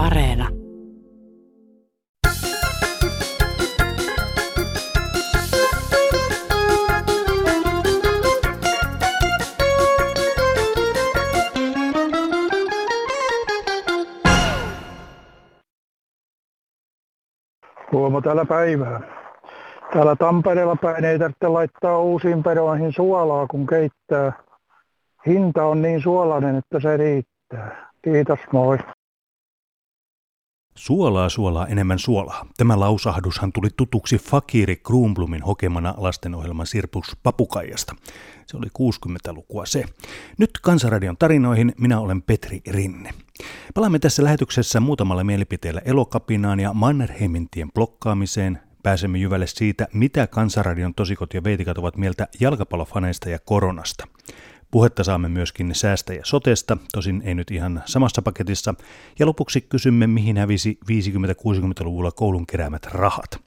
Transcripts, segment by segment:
Areena. Huomo täällä päivää. Täällä Tampereella päin ei tarvitse laittaa uusiin peroihin suolaa, kun keittää. Hinta on niin suolainen, että se riittää. Kiitos, moi. Suolaa, suolaa, enemmän suolaa. Tämä lausahdushan tuli tutuksi Fakiri Kruunblumin hokemana lastenohjelman Sirpus Papukaijasta. Se oli 60-lukua se. Nyt Kansanradion tarinoihin minä olen Petri Rinne. Palaamme tässä lähetyksessä muutamalla mielipiteellä elokapinaan ja Mannerheimintien blokkaamiseen. Pääsemme jyvälle siitä, mitä Kansanradion tosikot ja veitikat ovat mieltä jalkapallofaneista ja koronasta. Puhetta saamme myöskin säästä ja sotesta, tosin ei nyt ihan samassa paketissa. Ja lopuksi kysymme, mihin hävisi 50-60-luvulla koulun keräämät rahat.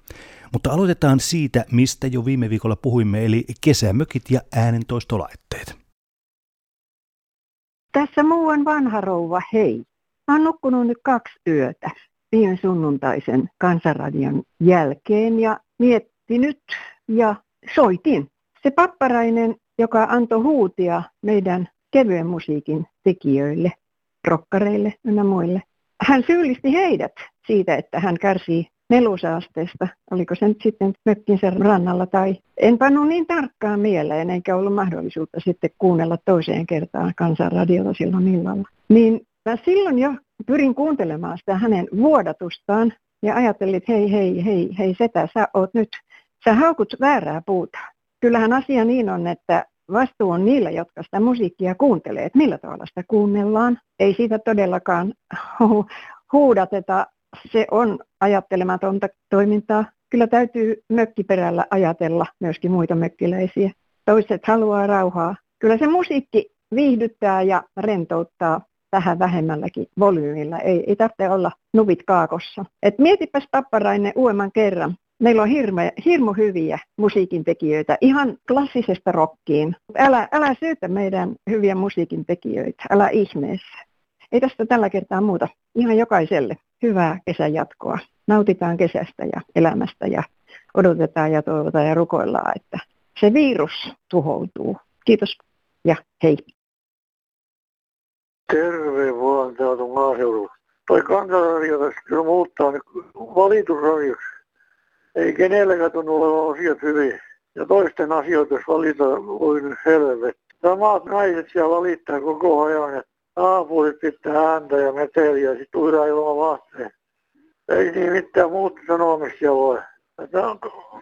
Mutta aloitetaan siitä, mistä jo viime viikolla puhuimme, eli kesämökit ja äänentoistolaitteet. Tässä muuan vanha rouva, hei. Mä oon nukkunut nyt kaksi yötä viime sunnuntaisen kansanradion jälkeen ja miettinyt ja soitin. Se papparainen joka antoi huutia meidän kevyen musiikin tekijöille, rokkareille ja muille. Hän syyllisti heidät siitä, että hän kärsii melusaasteesta, oliko se nyt sitten mökkinsä rannalla tai en pannut niin tarkkaan mieleen, eikä ollut mahdollisuutta sitten kuunnella toiseen kertaan kansanradiota silloin illalla. Niin mä silloin jo pyrin kuuntelemaan sitä hänen vuodatustaan ja ajattelin, että hei, hei, hei, hei setä, sä oot nyt, sä haukut väärää puuta kyllähän asia niin on, että vastuu on niillä, jotka sitä musiikkia kuuntelee, että millä tavalla sitä kuunnellaan. Ei siitä todellakaan huudateta, se on ajattelematonta toimintaa. Kyllä täytyy mökkiperällä ajatella myöskin muita mökkiläisiä. Toiset haluaa rauhaa. Kyllä se musiikki viihdyttää ja rentouttaa vähän vähemmälläkin volyymilla. Ei, ei tarvitse olla nuvit kaakossa. Et mietipäs Tapparainen uudemman kerran meillä on hirme, hirmu hyviä musiikin tekijöitä, ihan klassisesta rockiin. Älä, älä syytä meidän hyviä musiikin tekijöitä, älä ihmeessä. Ei tästä tällä kertaa muuta. Ihan jokaiselle hyvää kesän jatkoa. Nautitaan kesästä ja elämästä ja odotetaan ja toivotaan ja rukoillaan, että se virus tuhoutuu. Kiitos ja hei. Terve vaan täältä maaseudulla. Toi kansanradio tässä kyllä muuttaa valitusradioksi ei kenelläkään tunnu olevan asiat hyvin. Ja toisten asioita, jos valita, voi nyt helvetti. Samat naiset siellä valittaa koko ajan, että naapurit pitää ääntä ja meteliä sitten uidaan ilman vaatteen. Ei niin mitään muuta sanomisia voi. Että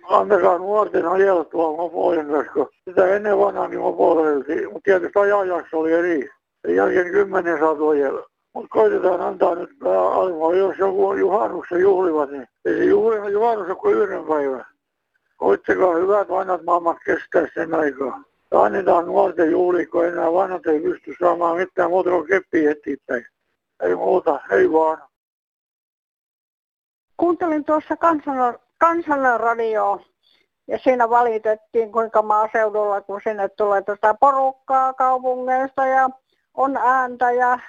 antakaa nuorten ajella tuolla mopoilen kanssa, sitä ennen vanhaa niin mopoiltiin. Mutta tietysti ajanjakso oli eri. Sen jälkeen kymmenen saatu ajella. Mutta koitetaan antaa nyt almaa, jos joku juhannuksen juhlivat, niin ei se juhli, juhannus kuin yhden päivän. Koittakaa hyvät vanhat maailmat kestää sen aikaa. Ja annetaan nuorten juhli, kun enää vanhat ei pysty saamaan mitään muuta kuin keppiä eteenpäin. Ei muuta, ei vaan. Kuuntelin tuossa kansanradioa ja siinä valitettiin, kuinka maaseudulla, kun sinne tulee tätä porukkaa kaupungeista ja on ääntä ja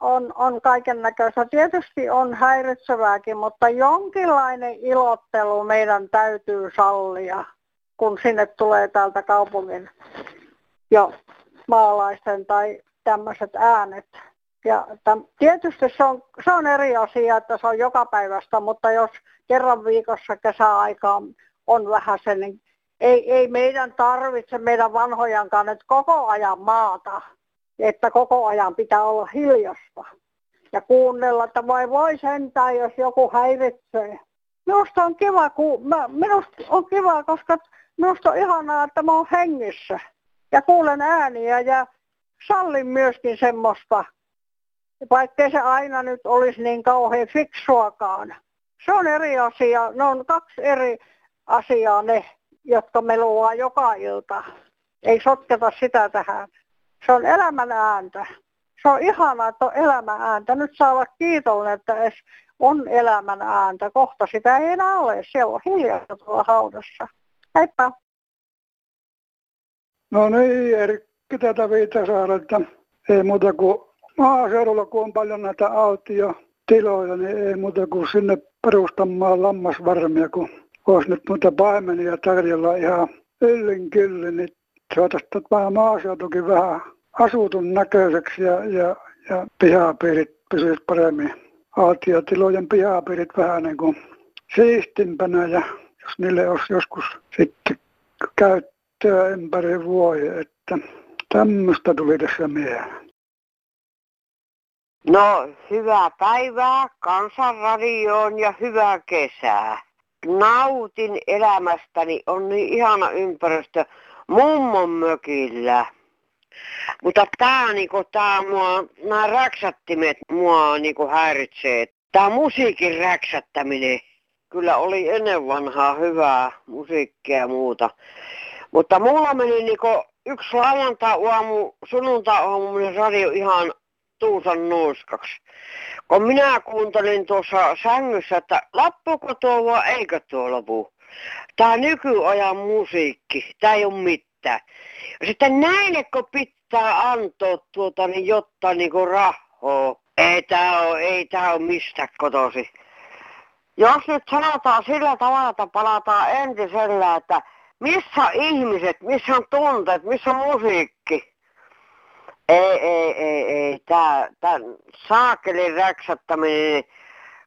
on, on kaiken näköistä. Tietysti on häiritsevääkin, mutta jonkinlainen ilottelu meidän täytyy sallia, kun sinne tulee täältä kaupungin jo maalaisten tai tämmöiset äänet. Ja täm, tietysti se on, se on eri asia, että se on joka päivästä, mutta jos kerran viikossa kesäaikaan on vähän sen, niin ei, ei meidän tarvitse meidän vanhojankaan nyt koko ajan maata että koko ajan pitää olla hiljasta ja kuunnella, että vai voi sentään, jos joku häiritsee. Minusta on kiva, kun, mä, minusta on kiva, koska minusta on ihanaa, että mä oon hengissä ja kuulen ääniä ja sallin myöskin semmoista, vaikkei se aina nyt olisi niin kauhean fiksuakaan. Se on eri asia, ne on kaksi eri asiaa ne, jotka meluaa joka ilta. Ei sotketa sitä tähän. Se on elämän ääntä. Se on ihanaa, että on elämän ääntä. Nyt saa olla kiitollinen, että edes on elämän ääntä. Kohta sitä ei enää ole. Siellä on hiljaa tuolla haudassa. Heippa. No niin, Erkki tätä Viitasaarelta. Ei muuta kuin maaseudulla, kun on paljon näitä autio tiloja, niin ei muuta kuin sinne perustamaan lammasvarmia, kun olisi nyt muuta paimenia tarjolla ihan yllin kyllin, niin saataisiin vähän maaseutukin vähän asutun näköiseksi ja, ja, ja pihapiirit pysyisivät paremmin. Aatiatilojen pihapiirit vähän niin kuin siistimpänä ja jos niille olisi joskus sitten käyttöä ympäri vuoden, että tämmöistä tuli tässä mieleen. No, hyvää päivää kansanradioon ja hyvää kesää. Nautin elämästäni, on niin ihana ympäristö mummon mökillä. Mutta tää niinku, tää mua, nämä räksättimet mua niinku häiritsee. Tää musiikin räksättäminen kyllä oli ennen vanhaa hyvää musiikkia ja muuta. Mutta mulla meni niinku yksi lauantai-aamu, sunnuntai-aamu radio ihan tuusan nuuskaksi. Kun minä kuuntelin tuossa sängyssä, että lappuuko tuo vai eikö tuo lopu. Tämä nykyajan musiikki, tämä ei ole mitään. Ja sitten näille pitää antaa tuota, niin jotta niinku rahoa. Ei tämä ole, ei tämä ole mistä kotosi. Jos nyt sanotaan sillä tavalla, että palataan entisellä, että missä ihmiset, missä on tunteet, missä on musiikki. Ei, ei, ei, ei. Tää, tää saakelin räksättäminen, niin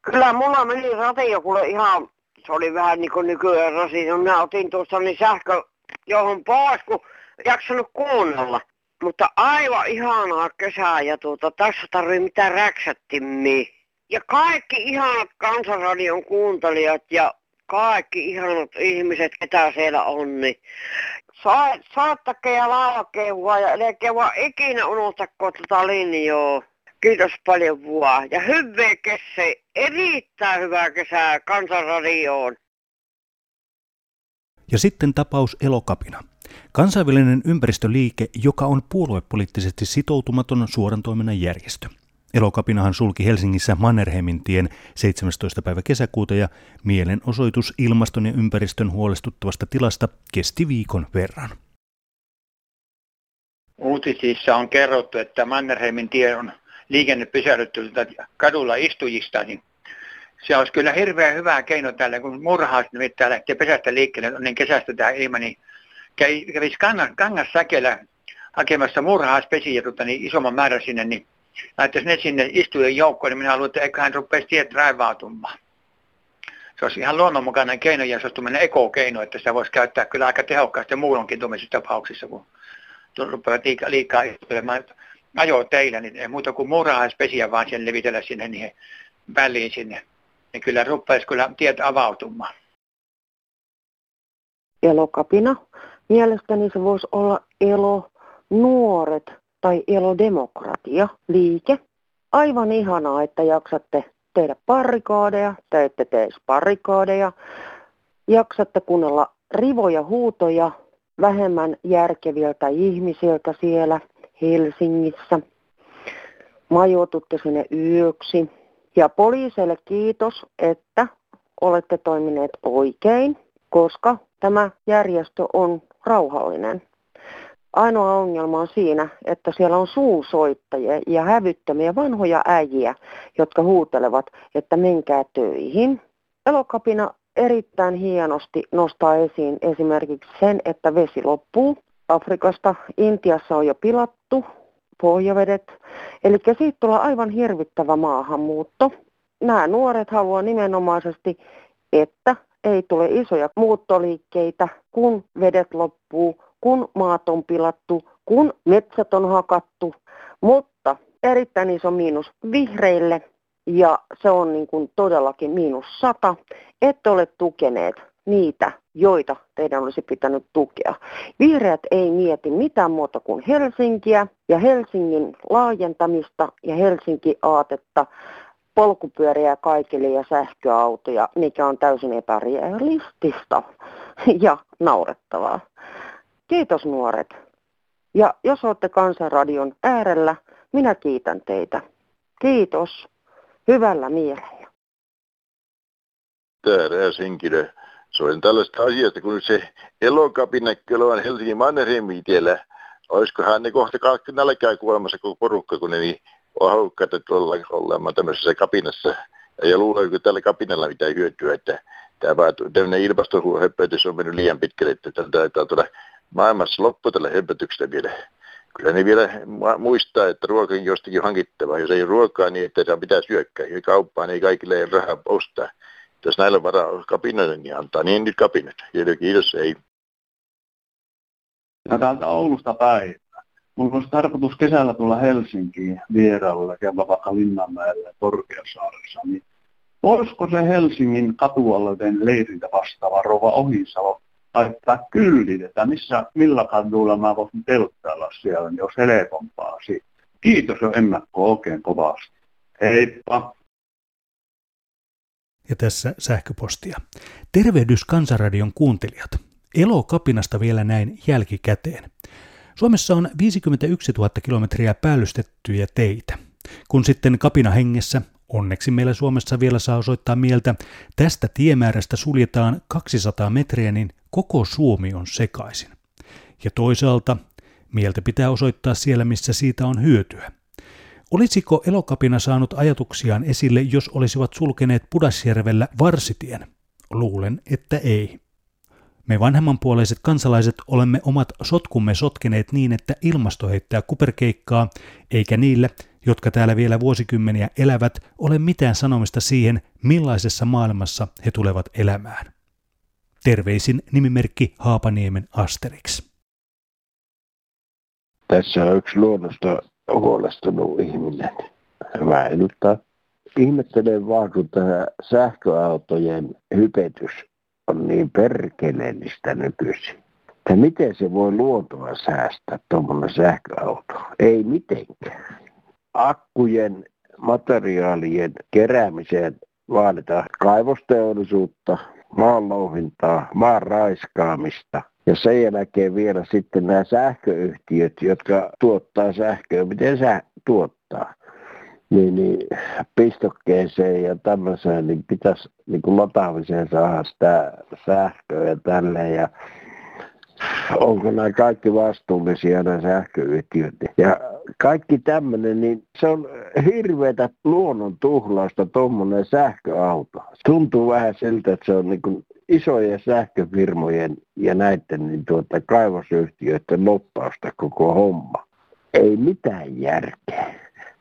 kyllä mulla meni radio kuule ihan, se oli vähän niin kuin nykyään rasi. Minä otin tuosta niin sähkö johon pois, kun jaksanut kuunnella. Mutta aivan ihanaa kesää ja tuota, tässä tarvii mitään räksättimiä. Ja kaikki ihanat kansanradion kuuntelijat ja kaikki ihanat ihmiset, ketä siellä on, niin Sa, saattakaa ja laulakehua ja älkää vaan ikinä unohtako tuota linjoa. Kiitos paljon vuoa. Ja hyvää kesää, erittäin hyvää kesää Kansanradioon. Ja sitten tapaus Elokapina. Kansainvälinen ympäristöliike, joka on puoluepoliittisesti sitoutumaton suoran toiminnan järjestö. Elokapinahan sulki Helsingissä Mannerheimin tien 17. päivä kesäkuuta ja mielenosoitus ilmaston ja ympäristön huolestuttavasta tilasta kesti viikon verran. Uutisissa on kerrottu, että Mannerheimin tie on liikenne pysähdytty kadulla istujista, niin se olisi kyllä hirveän hyvä keino tällä, kun murhaus nimittäin lähtee pesästä liikkeelle, niin kesästä tähän ilman, niin kävisi kangas, säkelä hakemassa murhaaspesiä niin isomman määrän sinne, niin laittaisi ne sinne istujen joukkoon, niin minä luulen, että eiköhän rupeaisi tiet raivautumaan. Se olisi ihan luonnonmukainen keino ja se olisi tuommoinen ekokeino, että sitä voisi käyttää kyllä aika tehokkaasti muulonkin tuommoisissa tapauksissa, kun rupeavat liikaa, istelemaan ajoa teillä, niin ei muuta kuin muurahaispesiä vaan sen levitellä sinne niihin väliin sinne. Niin kyllä rupeaisi kyllä tiet avautumaan. Elokapina. Mielestäni se voisi olla elo nuoret tai elodemokratia liike. Aivan ihanaa, että jaksatte tehdä parikaadeja, te ette tee parikaadeja, jaksatte kuunnella rivoja huutoja vähemmän järkeviltä ihmisiltä siellä Helsingissä. Majoitutte sinne yöksi. Ja poliiseille kiitos, että olette toimineet oikein, koska tämä järjestö on rauhallinen. Ainoa ongelma on siinä, että siellä on suusoittajia ja hävyttömiä vanhoja äijiä, jotka huutelevat, että menkää töihin. Elokapina erittäin hienosti nostaa esiin esimerkiksi sen, että vesi loppuu. Afrikasta, Intiassa on jo pilattu pohjavedet, eli siitä tulee aivan hirvittävä maahanmuutto. Nämä nuoret haluaa nimenomaisesti, että ei tule isoja muuttoliikkeitä, kun vedet loppuu, kun maat on pilattu, kun metsät on hakattu, mutta erittäin iso miinus vihreille ja se on niin kuin todellakin miinus sata, ette ole tukeneet niitä, joita teidän olisi pitänyt tukea. Vihreät ei mieti mitään muuta kuin Helsinkiä ja Helsingin laajentamista ja Helsinki-aatetta, polkupyöriä kaikille ja sähköautoja, mikä on täysin epärealistista ja naurettavaa. Kiitos nuoret. Ja jos olette Kansanradion äärellä, minä kiitän teitä. Kiitos. Hyvällä mielellä. Tää Henkilö. Soin tällaista asiasta, kun se elokapinäkkölä on Helsingin Mannerheimin tiellä. Olisikohan ne kohta kaikki nälkää kuolemassa koko porukka, kun ne niin halukkaita tuolla olemaan tämmöisessä kapinassa. Ja luulen, että tällä kapinalla mitään hyötyä, että tämä tämmöinen ilmastohöpötys on mennyt liian pitkälle, että taitaa tuoda maailmassa loppu tällä höpötyksellä vielä. Kyllä ne vielä muistaa, että ruokakin jostakin hankittava. Jos ei ruokaa, niin että pitää syökkää. Ja kauppaan ei kaikille ei rahaa ostaa. Jos näillä varaa kapinoida, niin antaa niin nyt kapinat. Kiitos, ei. Ja täältä Oulusta päin. Mulla olisi tarkoitus kesällä tulla Helsinkiin vierailulla, käydä vaikka Linnanmäellä ja Korkeasaaressa, niin voisiko se Helsingin katualueen leirintä vastaava Rova Ohisalo laittaa kyllitetä, missä, millä kadulla mä voisin telttailla siellä, niin olisi helpompaa siitä. Kiitos jo ennakko oikein kovasti. Heippa! Ja tässä sähköpostia. Tervehdys Kansanradion kuuntelijat. Elo kapinasta vielä näin jälkikäteen. Suomessa on 51 000 kilometriä päällystettyjä teitä. Kun sitten kapina hengessä, onneksi meillä Suomessa vielä saa osoittaa mieltä, tästä tiemäärästä suljetaan 200 metriä, niin koko Suomi on sekaisin. Ja toisaalta mieltä pitää osoittaa siellä, missä siitä on hyötyä. Olisiko elokapina saanut ajatuksiaan esille, jos olisivat sulkeneet Pudasjärvellä Varsitien? Luulen, että ei. Me vanhemmanpuoleiset kansalaiset olemme omat sotkumme sotkeneet niin, että ilmasto heittää kuperkeikkaa, eikä niille, jotka täällä vielä vuosikymmeniä elävät, ole mitään sanomista siihen, millaisessa maailmassa he tulevat elämään. Terveisin nimimerkki Haapaniemen Asterix. Tässä on yksi luonnosta huolestunut ihminen. Väilyttää. Ihmettelen vaan, kun tämä sähköautojen hypetys on niin perkeleellistä nykyisin. Että miten se voi luontoa säästää tuommoinen sähköauto? Ei mitenkään. Akkujen materiaalien keräämiseen vaaditaan kaivosteollisuutta, maanlouhintaa, maan raiskaamista ja sen jälkeen vielä sitten nämä sähköyhtiöt, jotka tuottaa sähköä, miten se tuottaa niin, niin pistokkeeseen ja tämmöiseen, niin pitäisi niin kuin lataamiseen saada sitä sähköä ja tälleen. Ja onko nämä kaikki vastuullisia nämä sähköyhtiöt. Ja kaikki tämmöinen, niin se on hirveätä luonnon tuhlausta tuommoinen sähköauto. Tuntuu vähän siltä, että se on niin kuin isojen sähköfirmojen ja näiden niin tuota, kaivosyhtiöiden loppausta koko homma. Ei mitään järkeä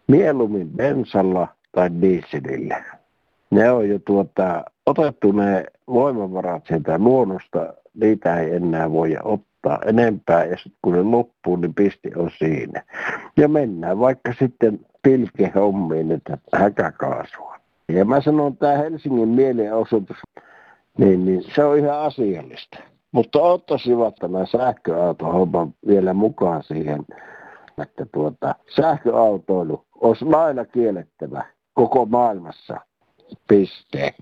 mieluummin bensalla tai dieselillä. Ne on jo tuota, otettu ne voimavarat sieltä luonnosta, niitä ei enää voi ottaa enempää ja sitten kun ne loppuu, niin pisti on siinä. Ja mennään vaikka sitten pilkehommiin, että häkäkaasua. Ja mä sanon, että tämä Helsingin mielenosoitus, niin, niin se on ihan asiallista. Mutta ottaisivat tämä sähköautohomman vielä mukaan siihen, että tuota, sähköautoilu olisi lailla kiellettävä koko maailmassa. Piste.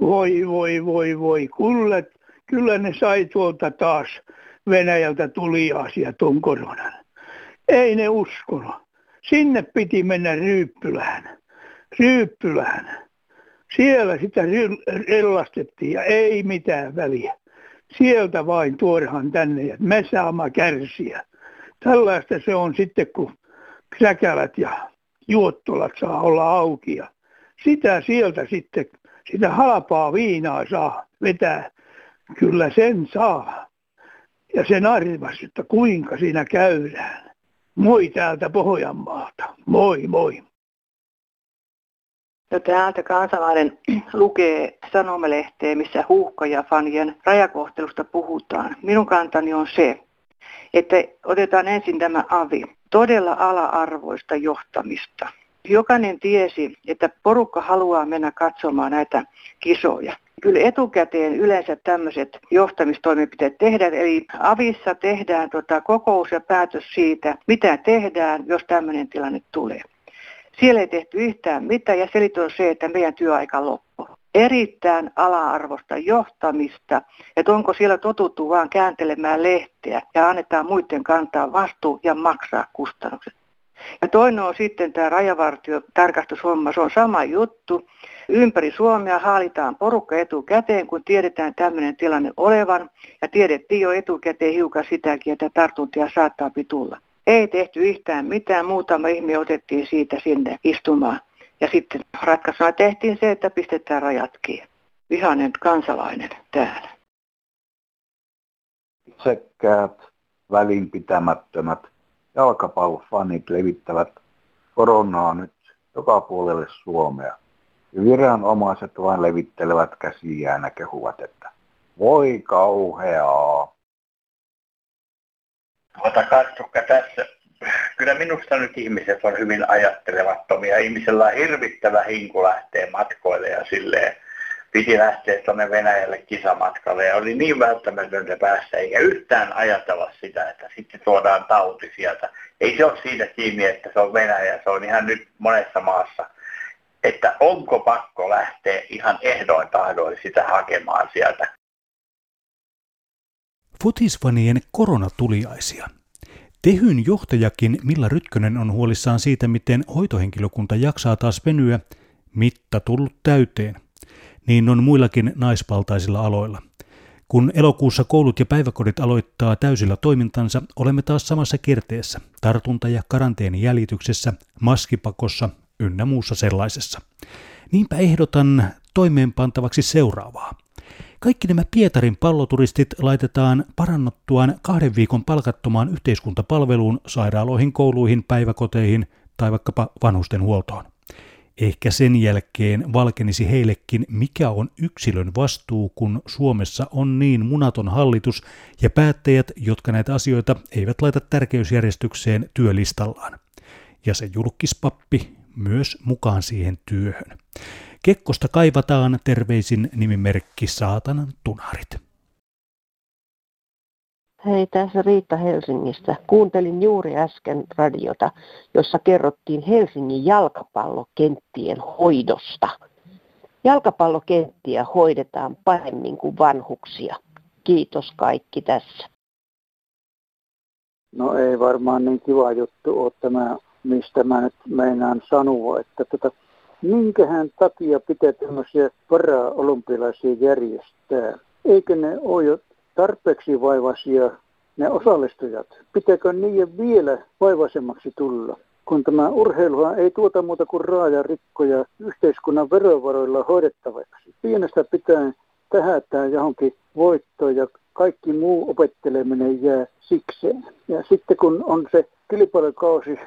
Voi, voi, voi, voi. Kyllä, kyllä ne sai tuolta taas Venäjältä tuli asia tuon koronan. Ei ne uskonut. Sinne piti mennä Ryyppylään. Ryyppylään. Siellä sitä rellastettiin ja ei mitään väliä. Sieltä vain tuodaan tänne ja me saamme kärsiä. Tällaista se on sitten, kun säkälät ja juottolat saa olla auki. Ja sitä sieltä sitten, sitä halpaa viinaa saa vetää. Kyllä sen saa. Ja sen arvas, että kuinka siinä käydään. Moi täältä Pohjanmaalta. Moi moi. No täältä kansalainen lukee sanomalehteen, missä huuhka ja fanien rajakohtelusta puhutaan. Minun kantani on se, että otetaan ensin tämä avi. Todella ala-arvoista johtamista. Jokainen tiesi, että porukka haluaa mennä katsomaan näitä kisoja. Kyllä etukäteen yleensä tämmöiset johtamistoimenpiteet tehdään, eli avissa tehdään tota kokous ja päätös siitä, mitä tehdään, jos tämmöinen tilanne tulee. Siellä ei tehty yhtään mitään ja selitys on se, että meidän työaika loppuu erittäin ala-arvosta johtamista, että onko siellä totuttu vaan kääntelemään lehteä ja annetaan muiden kantaa vastuu ja maksaa kustannukset. Ja toinen on sitten tämä rajavartiotarkastushomma, se on sama juttu. Ympäri Suomea haalitaan porukka etukäteen, kun tiedetään tämmöinen tilanne olevan. Ja tiedettiin jo etukäteen hiukan sitäkin, että tartuntia saattaa tulla. Ei tehty yhtään mitään, muutama ihminen otettiin siitä sinne istumaan. Ja sitten ratkaisuna tehtiin se, että pistetään rajat kiinni. Vihainen kansalainen täällä. Sekkäät, välinpitämättömät jalkapallofanit levittävät koronaa nyt joka puolelle Suomea. Ja viranomaiset vain levittelevät käsiään ja kehuvat, että voi kauheaa. Tuota katsokka tässä. Kyllä minusta nyt ihmiset on hyvin ajattelevattomia. Ihmisellä on hirvittävä hinku lähtee matkoille ja silleen piti lähteä tuonne Venäjälle kisamatkalle ja oli niin välttämätöntä päästä eikä yhtään ajatella sitä, että sitten tuodaan tauti sieltä. Ei se ole siitä kiinni, että se on Venäjä, se on ihan nyt monessa maassa, että onko pakko lähteä ihan ehdoin tahdoin sitä hakemaan sieltä. Futisfanien koronatuliaisia. Tehyn johtajakin Milla Rytkönen on huolissaan siitä, miten hoitohenkilökunta jaksaa taas venyä, mitta tullut täyteen – niin on muillakin naisvaltaisilla aloilla. Kun elokuussa koulut ja päiväkodit aloittaa täysillä toimintansa, olemme taas samassa kierteessä, tartunta- ja karanteenijäljityksessä, maskipakossa ynnä muussa sellaisessa. Niinpä ehdotan toimeenpantavaksi seuraavaa. Kaikki nämä Pietarin palloturistit laitetaan parannottuaan kahden viikon palkattomaan yhteiskuntapalveluun sairaaloihin, kouluihin, päiväkoteihin tai vaikkapa vanhusten huoltoon. Ehkä sen jälkeen valkenisi heillekin, mikä on yksilön vastuu, kun Suomessa on niin munaton hallitus ja päättäjät, jotka näitä asioita eivät laita tärkeysjärjestykseen työlistallaan. Ja se julkispappi myös mukaan siihen työhön. Kekkosta kaivataan terveisin nimimerkki Saatanan tunarit. Hei, tässä Riitta Helsingistä. Kuuntelin juuri äsken radiota, jossa kerrottiin Helsingin jalkapallokenttien hoidosta. Jalkapallokenttiä hoidetaan paremmin kuin vanhuksia. Kiitos kaikki tässä. No ei varmaan niin kiva juttu ole tämä, mistä mä nyt meinaan sanoa, että tota, minkähän takia pitää tämmöisiä para-olympialaisia järjestää? Eikö ne ole jo tarpeeksi vaivaisia ne osallistujat. Pitääkö niiden vielä vaivaisemmaksi tulla? Kun tämä urheiluhan ei tuota muuta kuin rikkoja yhteiskunnan verovaroilla hoidettavaksi. Pienestä pitää tähätää johonkin voittoon ja kaikki muu opetteleminen jää sikseen. Ja sitten kun on se kilpailukausi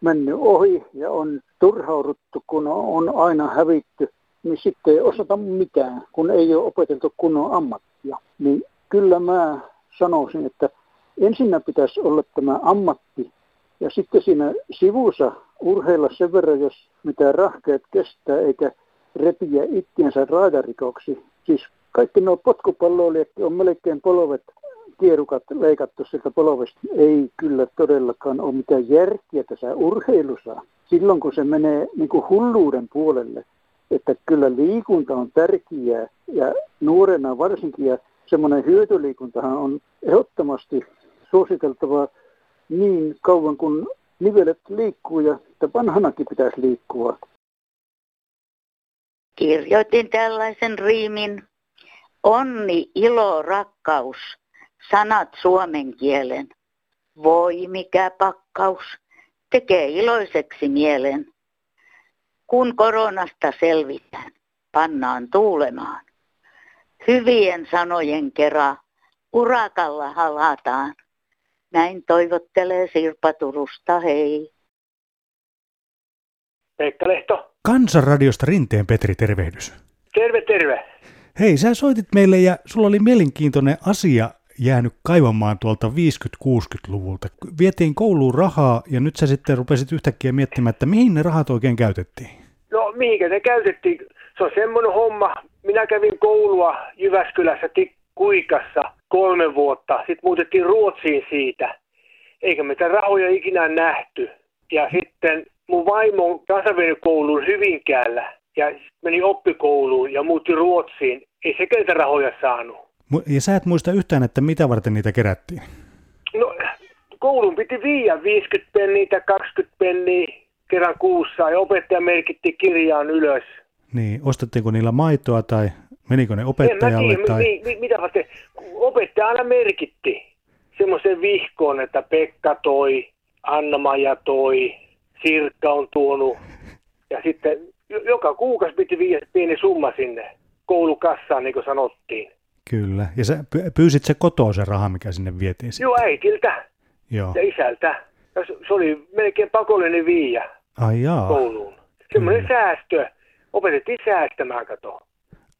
mennyt ohi ja on turhauduttu, kun on aina hävitty, niin sitten ei osata mitään, kun ei ole opeteltu kunnon ammattia. Niin kyllä mä sanoisin, että ensinnä pitäisi olla tämä ammatti ja sitten siinä sivussa urheilla sen verran, jos mitä rahkeet kestää, eikä repiä ittiensä raadarikoksi. Siis kaikki nuo potkupalloilijat on melkein polvet kierukat leikattu sieltä polvesta. Ei kyllä todellakaan ole mitään järkiä tässä urheilussa. Silloin kun se menee niin kuin hulluuden puolelle, että kyllä liikunta on tärkeää ja nuorena varsinkin ja semmoinen hyötyliikuntahan on ehdottomasti suositeltavaa niin kauan kuin nivelet liikkuu ja että vanhanakin pitäisi liikkua. Kirjoitin tällaisen riimin. Onni, ilo, rakkaus, sanat suomen kielen. Voi mikä pakkaus, tekee iloiseksi mielen. Kun koronasta selvitään, pannaan tuulemaan. Hyvien sanojen kera urakalla halataan. Näin toivottelee Sirpa Turusta, hei. Pekka Lehto. Kansanradiosta Rinteen Petri, tervehdys. Terve, terve. Hei, sä soitit meille ja sulla oli mielenkiintoinen asia jäänyt kaivamaan tuolta 50-60-luvulta. Vietiin kouluun rahaa ja nyt sä sitten rupesit yhtäkkiä miettimään, että mihin ne rahat oikein käytettiin? No mihinkä ne käytettiin? Se on semmoinen homma. Minä kävin koulua Jyväskylässä Kuikassa kolme vuotta. Sitten muutettiin Ruotsiin siitä. Eikä mitä rahoja ikinä nähty. Ja sitten mun vaimo on kouluun Hyvinkäällä ja meni oppikouluun ja muutti Ruotsiin. Ei se niitä rahoja saanut. Ja sä et muista yhtään, että mitä varten niitä kerättiin? No, koulun piti viiä 50 penniä tai 20 penniä kerran kuussa ja opettaja merkitti kirjaan ylös. Niin, ostettiinko niillä maitoa tai menikö ne opettajalle? En mä tiedä, tai... mi, mi, mitä opettaja aina merkitti semmoisen vihkoon, että Pekka toi Anna-Maja toi, Sirkka on tuonut. Ja sitten joka kuukausi piti viedä pieni summa sinne koulukassaan, niin kuin sanottiin. Kyllä. Ja sä pyysit se kotoa se raha, mikä sinne vietiin Joo, äitiltä Joo. ja isältä. Ja se oli melkein pakollinen viiä Ai jaa. kouluun. Semmoinen säästö. Opetettiin säästämään, kato.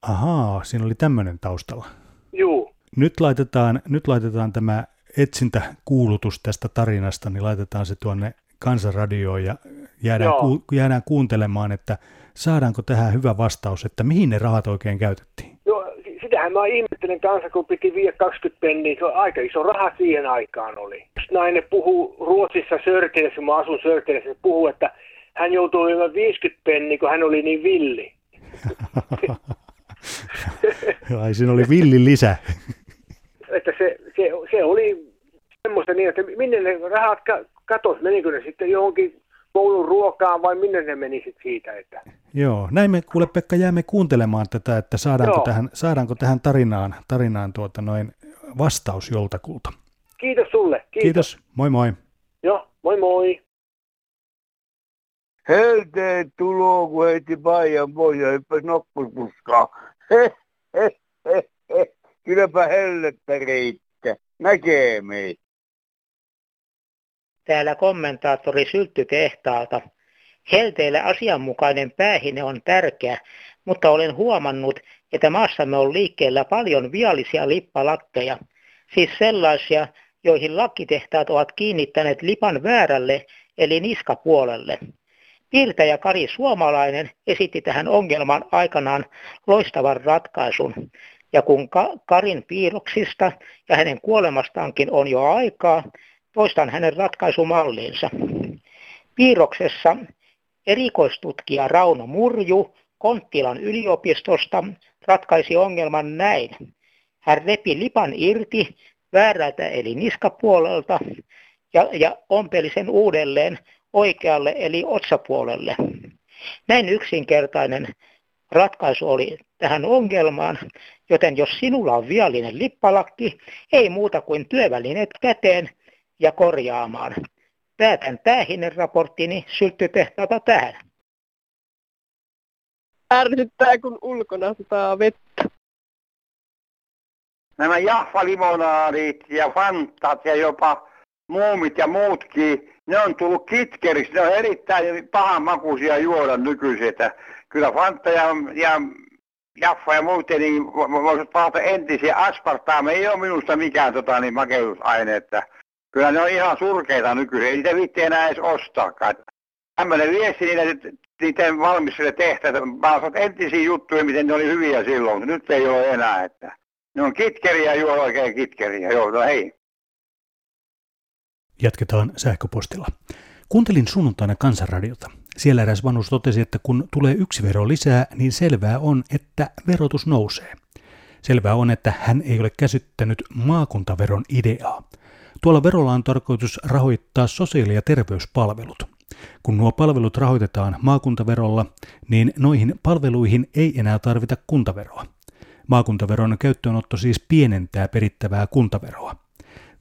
Ahaa, siinä oli tämmöinen taustalla. Juu. Nyt laitetaan, nyt laitetaan tämä etsintäkuulutus tästä tarinasta, niin laitetaan se tuonne kansanradioon ja jäädään, ku, jäädään kuuntelemaan, että saadaanko tähän hyvä vastaus, että mihin ne rahat oikein käytettiin. Joo, sitähän mä ihmettelen kanssa, kun piti viedä 20 penniä, se on aika iso raha siihen aikaan oli. Nainen puhuu Ruotsissa Sörkenessä, kun mä asun Sörkenessä, puhuu, että hän joutui viemään 50 penniä, kun hän oli niin villi. Ai siinä oli villi lisä. että se, se, se oli semmoista niin, että minne ne rahat katos, menikö ne sitten johonkin koulun ruokaan vai minne ne meni sitten siitä? Että... Joo, näin me kuule Pekka jäämme kuuntelemaan tätä, että saadaanko, tähän, saadaanko tähän tarinaan, tarinaan tuota noin vastaus joltakulta. Kiitos sulle. Kiitos. Kiitos. Moi moi. Joo, moi moi. Helteen tulo, kun heitti paijan pois ja hyppäsi he. Kylläpä hellettä riittää. Näkee meitä. Täällä kommentaattori Syltty-tehtaalta. Helteille asianmukainen päähine on tärkeä, mutta olen huomannut, että maassamme on liikkeellä paljon viallisia lippalakkeja, siis sellaisia, joihin lakkitehtaat ovat kiinnittäneet lipan väärälle eli niskapuolelle. Piirtäjä Kari Suomalainen esitti tähän ongelman aikanaan loistavan ratkaisun. Ja kun Karin piirroksista ja hänen kuolemastaankin on jo aikaa, toistan hänen ratkaisumalliinsa. Piirroksessa erikoistutkija Rauno Murju Konttilan yliopistosta ratkaisi ongelman näin. Hän repi lipan irti väärältä eli niskapuolelta ja, ja ompeli sen uudelleen oikealle eli otsapuolelle. Näin yksinkertainen ratkaisu oli tähän ongelmaan, joten jos sinulla on viallinen lippalakki, ei muuta kuin työvälineet käteen ja korjaamaan. Päätän päähinen raporttini sylttytehtaalta tähän. Ärsyttää kun ulkona sataa vettä. Nämä jaffalimonaadit ja fantat ja jopa muumit ja muutkin, ne on tullut kitkeriksi. Ne on erittäin pahan makuisia juoda nykyisin. Että kyllä Fanta ja, ja Jaffa ja muuten, niin voisivat palata entisiä. Aspartaame ei ole minusta mikään tota, niin makeutusaine. Että kyllä ne on ihan surkeita nykyisin. Ei niitä viitti enää edes ostaakaan. Tämmöinen viesti niitä, niiden valmistajille tehtävät. Mä osat entisiä juttuja, miten ne oli hyviä silloin. Nyt ei ole enää. Että ne on kitkeriä, juo oikein kitkeriä. Joo, no hei. Jatketaan sähköpostilla. Kuuntelin sunnuntaina kansanradiota. Siellä eräs vanhus totesi, että kun tulee yksi vero lisää, niin selvää on, että verotus nousee. Selvää on, että hän ei ole käsittänyt maakuntaveron ideaa. Tuolla verolla on tarkoitus rahoittaa sosiaali- ja terveyspalvelut. Kun nuo palvelut rahoitetaan maakuntaverolla, niin noihin palveluihin ei enää tarvita kuntaveroa. Maakuntaveron käyttöönotto siis pienentää perittävää kuntaveroa.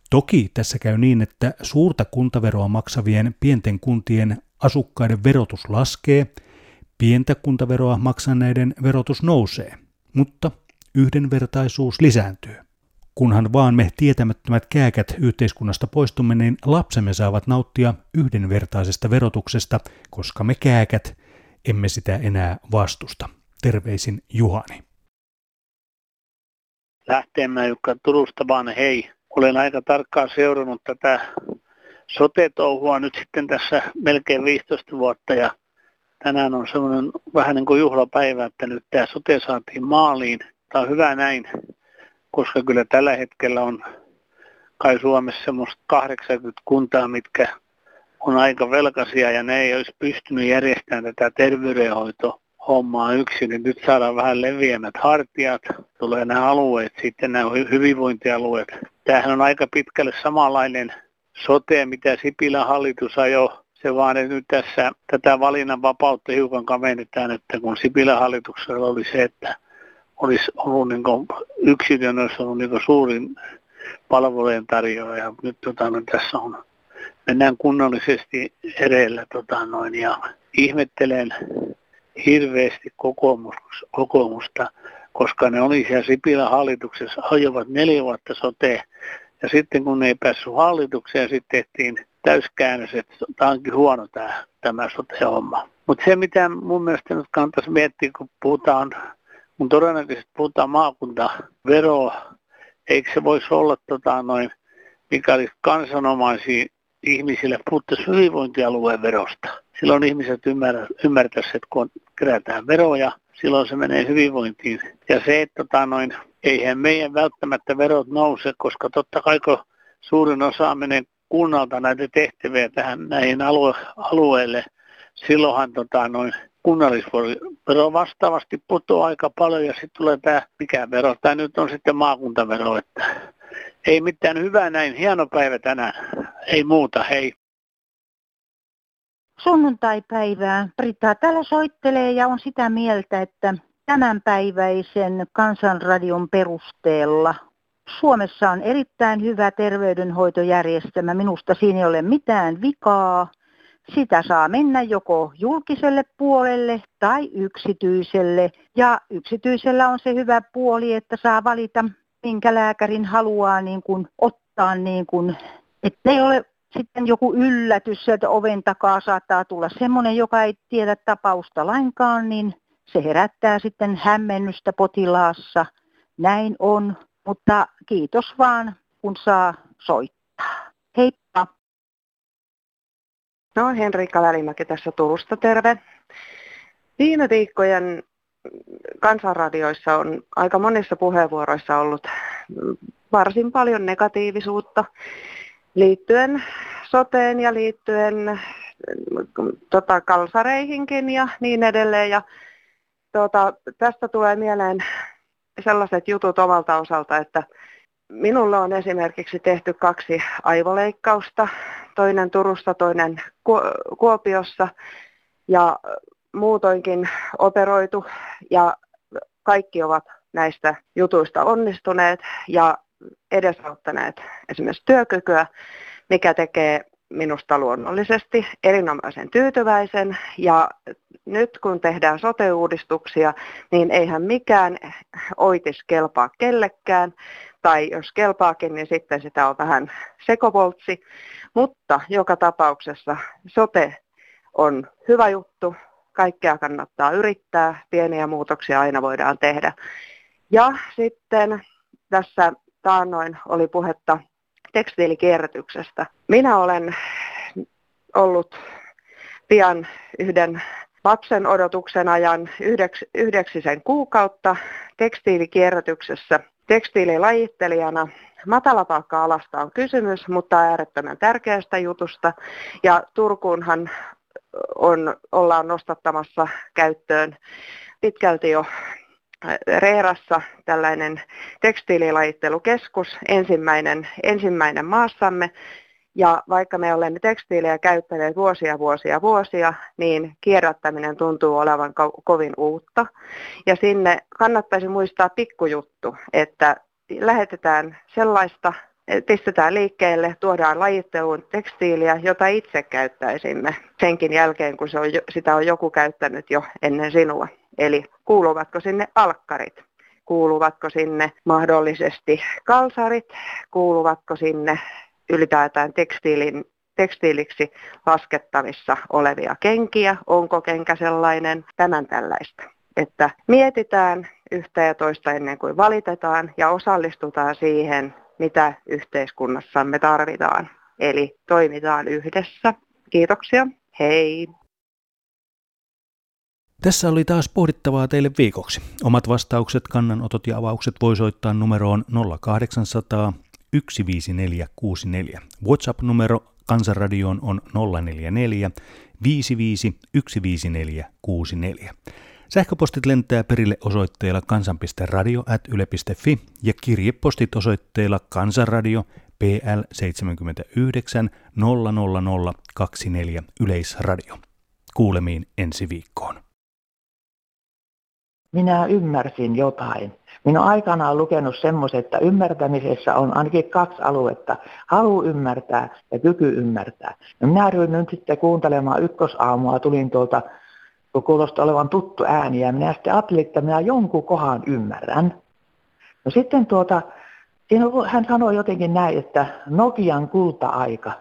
Toki tässä käy niin, että suurta kuntaveroa maksavien pienten kuntien asukkaiden verotus laskee, pientä kuntaveroa maksaneiden verotus nousee, mutta yhdenvertaisuus lisääntyy. Kunhan vaan me tietämättömät kääkät yhteiskunnasta poistumme, niin lapsemme saavat nauttia yhdenvertaisesta verotuksesta, koska me kääkät emme sitä enää vastusta. Terveisin Juhani. Lähteenmäen Jukka Turusta vaan hei. Olen aika tarkkaan seurannut tätä sote-touhua nyt sitten tässä melkein 15 vuotta ja tänään on semmoinen vähän niin kuin juhlapäivä, että nyt tämä sote saatiin maaliin. Tämä on hyvä näin, koska kyllä tällä hetkellä on kai Suomessa semmoista 80 kuntaa, mitkä on aika velkaisia ja ne ei olisi pystynyt järjestämään tätä terveydenhoitoa hommaa yksin, niin nyt saadaan vähän leviämät hartiat, tulee nämä alueet, sitten nämä hyvinvointialueet. Tämähän on aika pitkälle samanlainen sote, mitä Sipilän hallitus ajoi. Se vaan, että nyt tässä tätä valinnan vapautta hiukan kavennetaan, että kun Sipilän hallituksella oli se, että olisi ollut niin yksityinen olisi ollut niin suurin palvelujen tarjoaja. Nyt tota, no, tässä on mennään kunnollisesti edellä tota noin, ja ihmettelen hirveästi kokoomus, kokoomusta, koska ne oli siellä Sipilän hallituksessa, ajoivat neljä vuotta sote, ja sitten kun ne ei päässyt hallitukseen, sitten tehtiin täyskäännös, että tämä onkin huono tämä, tämä sote-homma. Mutta se, mitä mun mielestä nyt kannattaisi miettiä, kun puhutaan, kun todennäköisesti puhutaan maakuntaveroa, eikö se voisi olla tota, noin, mikä olisi kansanomaisia ihmisille puhuttaisiin hyvinvointialueen verosta. Silloin ihmiset ymmärtäisivät, että kun kerätään veroja, silloin se menee hyvinvointiin. Ja se, että tota, noin, eihän meidän välttämättä verot nouse, koska totta kai kun suurin osa menee kunnalta näitä tehtäviä tähän näihin alue, alueille, silloinhan tota, noin kunnallisvero vastaavasti putoaa aika paljon ja sitten tulee tämä, mikä vero, tämä nyt on sitten maakuntavero, että ei mitään hyvää näin, hieno päivä tänään, ei muuta, hei. Sunnuntaipäivää. Britta täällä soittelee ja on sitä mieltä, että tämänpäiväisen kansanradion perusteella Suomessa on erittäin hyvä terveydenhoitojärjestelmä. Minusta siinä ei ole mitään vikaa. Sitä saa mennä joko julkiselle puolelle tai yksityiselle. Ja yksityisellä on se hyvä puoli, että saa valita, minkä lääkärin haluaa niin kuin ottaa, niin kuin, että ei ole sitten joku yllätys, että oven takaa saattaa tulla semmoinen, joka ei tiedä tapausta lainkaan, niin se herättää sitten hämmennystä potilaassa. Näin on, mutta kiitos vaan, kun saa soittaa. Heippa! No Henriikka Välimäki tässä Turusta, terve. Viime viikkojen kansanradioissa on aika monissa puheenvuoroissa ollut varsin paljon negatiivisuutta liittyen soteen ja liittyen tota, kalsareihinkin ja niin edelleen. Ja, tota, tästä tulee mieleen sellaiset jutut omalta osalta, että minulle on esimerkiksi tehty kaksi aivoleikkausta, toinen Turussa, toinen Kuopiossa. Ja muutoinkin operoitu ja kaikki ovat näistä jutuista onnistuneet. Ja edesauttaneet esimerkiksi työkykyä, mikä tekee minusta luonnollisesti erinomaisen tyytyväisen. Ja nyt kun tehdään sote-uudistuksia, niin eihän mikään oitis kelpaa kellekään. Tai jos kelpaakin, niin sitten sitä on vähän sekopoltsi. Mutta joka tapauksessa sote on hyvä juttu. Kaikkea kannattaa yrittää. Pieniä muutoksia aina voidaan tehdä. Ja sitten tässä taannoin oli puhetta tekstiilikierrätyksestä. Minä olen ollut pian yhden lapsen odotuksen ajan yhdeks, yhdeksisen kuukautta tekstiilikierrätyksessä tekstiililajittelijana. Matalapalkka-alasta on kysymys, mutta äärettömän tärkeästä jutusta. Ja Turkuunhan on, ollaan nostattamassa käyttöön pitkälti jo Reerassa tällainen tekstiililajittelukeskus, ensimmäinen, ensimmäinen maassamme. Ja vaikka me olemme tekstiilejä käyttäneet vuosia, vuosia, vuosia, niin kierrättäminen tuntuu olevan ko- kovin uutta. Ja sinne kannattaisi muistaa pikkujuttu, että lähetetään sellaista, pistetään liikkeelle, tuodaan lajitteluun tekstiiliä, jota itse käyttäisimme senkin jälkeen, kun se on, sitä on joku käyttänyt jo ennen sinua. Eli kuuluvatko sinne alkkarit, kuuluvatko sinne mahdollisesti kalsarit, kuuluvatko sinne ylipäätään tekstiilin, tekstiiliksi laskettavissa olevia kenkiä, onko kenkä sellainen, tämän tällaista. Että mietitään yhtä ja toista ennen kuin valitetaan ja osallistutaan siihen, mitä yhteiskunnassamme tarvitaan. Eli toimitaan yhdessä. Kiitoksia. Hei! Tässä oli taas pohdittavaa teille viikoksi. Omat vastaukset, kannanotot ja avaukset voi soittaa numeroon 0800 15464. WhatsApp-numero Kansanradioon on 044 55 15464. Sähköpostit lentää perille osoitteella kansan.radio.yle.fi ja kirjepostit osoitteella Kansanradio PL 79 00024 Yleisradio. Kuulemiin ensi viikkoon. Minä ymmärsin jotain. Minä olen aikanaan lukenut semmoisen, että ymmärtämisessä on ainakin kaksi aluetta. Halu ymmärtää ja kyky ymmärtää. No minä nyt sitten kuuntelemaan ykkösaamua, tulin tuolta, kun kuulosti olevan tuttu ääni, ja minä sitten ajattelin, että minä jonkun kohan ymmärrän. No sitten tuota, hän sanoi jotenkin näin, että Nokian kulta-aika.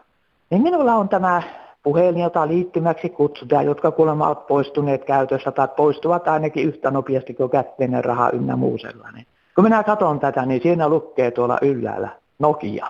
Niin minulla on tämä puhelin, jota liittymäksi kutsutaan, jotka kuulemma ovat poistuneet käytössä tai poistuvat ainakin yhtä nopeasti kuin kätteinen raha ynnä muu sellainen. Kun minä katson tätä, niin siinä lukee tuolla ylhäällä Nokia.